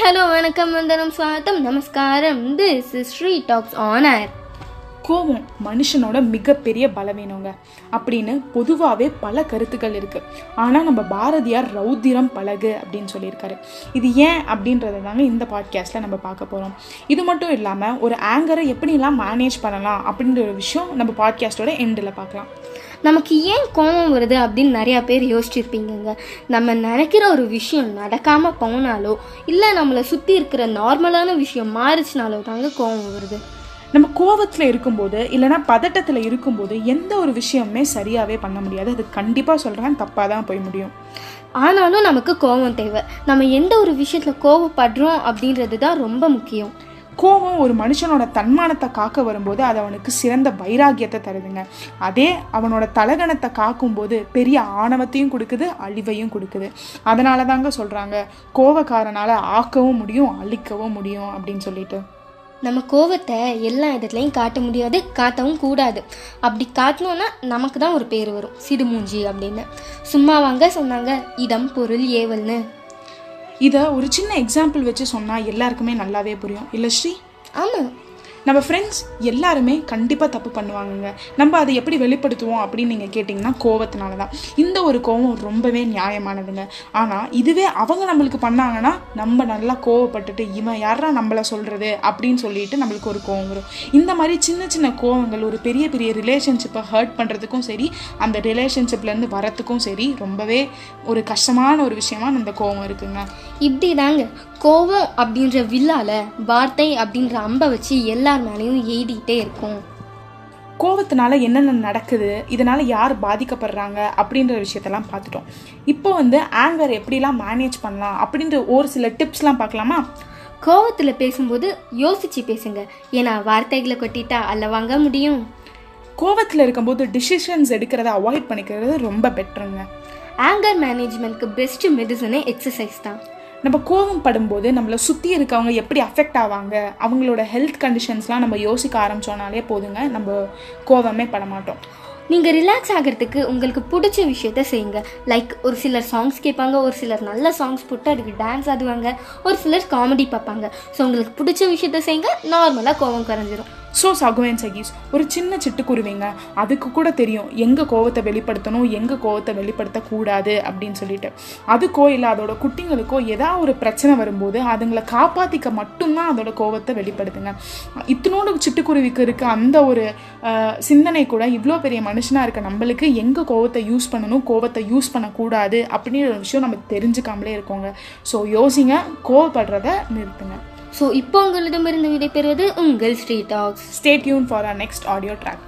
Hello வணக்கம் வந்தனம் ஸ்வாகத்தம் நமஸ்காரம். This is Sri talks on air கோபம் மனுஷனோட மிகப்பெரிய பலவீனங்க. அப்படின்னு பொதுவாகவே பல கருத்துக்கள் இருக்குது ஆனால் நம்ம பாரதியார் ரௌத்திரம் பழகு அப்படின்னு சொல்லியிருக்காரு. இது ஏன் அப்படின்றத தாங்க இந்த பாட்காஸ்ட்டில் நம்ம பார்க்க போகிறோம் இது மட்டும் இல்லாமல் ஒரு ஆங்கரை எப்படிலாம் மேனேஜ் பண்ணலாம் அப்படின்ற ஒரு விஷயம் நம்ம பாட்காஸ்ட்டோட எண்டில் பார்க்கலாம். நமக்கு ஏன் கோபம் வருது அப்படின்னு நிறையா பேர் யோசிச்சிருப்பீங்கங்க. நம்ம நினைக்கிற ஒரு விஷயம் நடக்காமல் போனாலோ இல்லை நம்மளை சுற்றி இருக்கிற நார்மலான விஷயம் மாறிச்சினாலோ தாங்க கோபம் வருது. நம்ம கோவத்தில் இருக்கும்போது இல்லைன்னா பதட்டத்தில் இருக்கும்போது எந்த ஒரு விஷயமுமே சரியாகவே பண்ண முடியாது. அது கண்டிப்பாக சொல்கிறேன் தப்பாக தான் போய் முடியும். ஆனாலும் நமக்கு கோபம் தேவை. நம்ம எந்த ஒரு விஷயத்தில் கோபப்படுறோம் அப்படின்றது தான் ரொம்ப முக்கியம். கோபம் ஒரு மனுஷனோட தன்மானத்தை காக்க வரும்போது அது அவனுக்கு சிறந்த வைராகியத்தை தருதுங்க. அதே அவனோட தலகணத்தை காக்கும்போது பெரிய ஆணவத்தையும் கொடுக்குது அழிவையும் கொடுக்குது. அதனால தாங்க சொல்கிறாங்க கோவக்காரனால் ஆக்கவும் முடியும் அழிக்கவும் முடியும் அப்படின்னு சொல்லிட்டு. நம்ம கோவத்தை எல்லா இடத்துலையும் காட்ட முடியாது காட்டவும் கூடாது. அப்படி காட்டினோன்னா நமக்கு தான் ஒரு பேர் வரும் சிடுமூஞ்சி அப்படின்னு. சும்மா வாங்க சொன்னாங்க இடம் பொருள் ஏவல்னு. இதை ஒரு சின்ன எக்ஸாம்பிள் வச்சு சொன்னால் எல்லாருக்குமே நல்லாவே புரியும். இல்லை ஸ்ரீ? ஆமாம் நம்ம ஃப்ரெண்ட்ஸ் எல்லாருமே கண்டிப்பாக தப்பு பண்ணுவாங்கங்க. நம்ம அதை எப்படி வெளிப்படுத்துவோம் அப்படின்னு நீங்கள் கேட்டிங்கன்னா கோவத்தினால தான் இந்த ஒரு கோவம் ரொம்பவே நியாயமானதுங்க. ஆனால் இதுவே அவங்க நம்மளுக்கு பண்ணாங்கன்னா நம்ம நல்லா கோவப்பட்டுட்டு இவன் யாரா நம்மளை சொல்கிறது அப்படின்னு சொல்லிட்டு நம்மளுக்கு ஒரு கோவம் வரும். இந்த மாதிரி சின்ன சின்ன கோவங்கள் ஒரு பெரிய பெரிய ரிலேஷன்ஷிப்பை ஹர்ட் பண்ணுறதுக்கும் சரி அந்த ரிலேஷன்ஷிப்லேருந்து வரத்துக்கும் சரி ரொம்பவே ஒரு கஷ்டமான ஒரு விஷயமா அந்த கோவம் இருக்குங்க. இப்படி தாங்க கோவம் அப்படின்ற வில்லால வார்த்தை அப்படின்ற அம்பை வச்சு எல்லார் மேலேயும் ஏடிட்டே இருக்கும். கோவத்தினால என்னென்ன நடக்குது இதனால் யார் பாதிக்கப்படுறாங்க அப்படின்ற விஷயத்தெல்லாம் பார்த்துட்டோம். இப்போ வந்து ஆங்கர் எப்படிலாம் மேனேஜ் பண்ணலாம் அப்படின்ற ஒரு சில டிப்ஸ்லாம் பார்க்கலாமா? கோவத்தில் பேசும்போது யோசிச்சு பேசுங்க. ஏன்னா வார்த்தைகளை கொட்டிட்டா அல்ல வாங்க முடியும். கோவத்தில் இருக்கும்போது டிசிஷன்ஸ் எடுக்கிறத அவாய்ட் பண்ணிக்கிறது ரொம்ப பெட்டருங்க ஆங்கர் மேனேஜ்மெண்ட்க்கு பெஸ்ட் மெடிசனே எக்ஸசைஸ் தான். நம்ம கோவம் படும்போது நம்மளை சுற்றி இருக்கவங்க எப்படி அஃபெக்ட் ஆவாங்க அவங்களோட ஹெல்த் கண்டிஷன்ஸ்லாம் நம்ம யோசிக்க ஆரம்பிச்சோனாலே போதுங்க நம்ம கோவமே பட மாட்டோம் நீங்கள் ரிலாக்ஸ் ஆகிறதுக்கு உங்களுக்கு பிடிச்ச விஷயத்த செய்யுங்க. லைக் ஒரு சிலர் சாங்ஸ் கேட்பாங்க ஒரு சிலர் நல்ல சாங்ஸ் போட்டு அதுக்கு டான்ஸ் ஆடுவாங்க ஒரு சிலர் காமெடி பார்ப்பாங்க. ஸோ உங்களுக்கு பிடிச்ச விஷயத்த செய்யுங்க நார்மலாக கோவம் குறைஞ்சிரும். ஸோ சகுவேன் சகீஸ் ஒரு சின்ன சிட்டுக்குருவிங்க. அதுக்கு கூட தெரியும் எங்கே கோவத்தை வெளிப்படுத்தணும் எங்கே கோவத்தை வெளிப்படுத்தக்கூடாது அப்படின்னு சொல்லிட்டு. அதுக்கோ இல்லை அதோட குட்டிங்களுக்கோ ஏதாவது ஒரு பிரச்சனை வரும்போது அதுங்களை காப்பாற்றிக்க மட்டும்தான் அதோட கோவத்தை வெளிப்படுத்துங்க. இத்தனோட சிட்டுக்குருவிக்கு இருக்க அந்த ஒரு சிந்தனை கூட இவ்வளோ பெரிய மனுஷனாக இருக்க நம்மளுக்கு எங்கே கோவத்தை யூஸ் பண்ணணும் கோவத்தை யூஸ் பண்ணக்கூடாது அப்படின்ற ஒரு விஷயம் நம்ம தெரிஞ்சுக்காமலே இருக்கோங்க. ஸோ யோசிங்க கோவப்படுறத நிறுத்துங்க. ஸோ இப்போ உங்களிடமிருந்து விடைபெறுவது உங்கள் Sri talks. Stay Yoon for our next audio track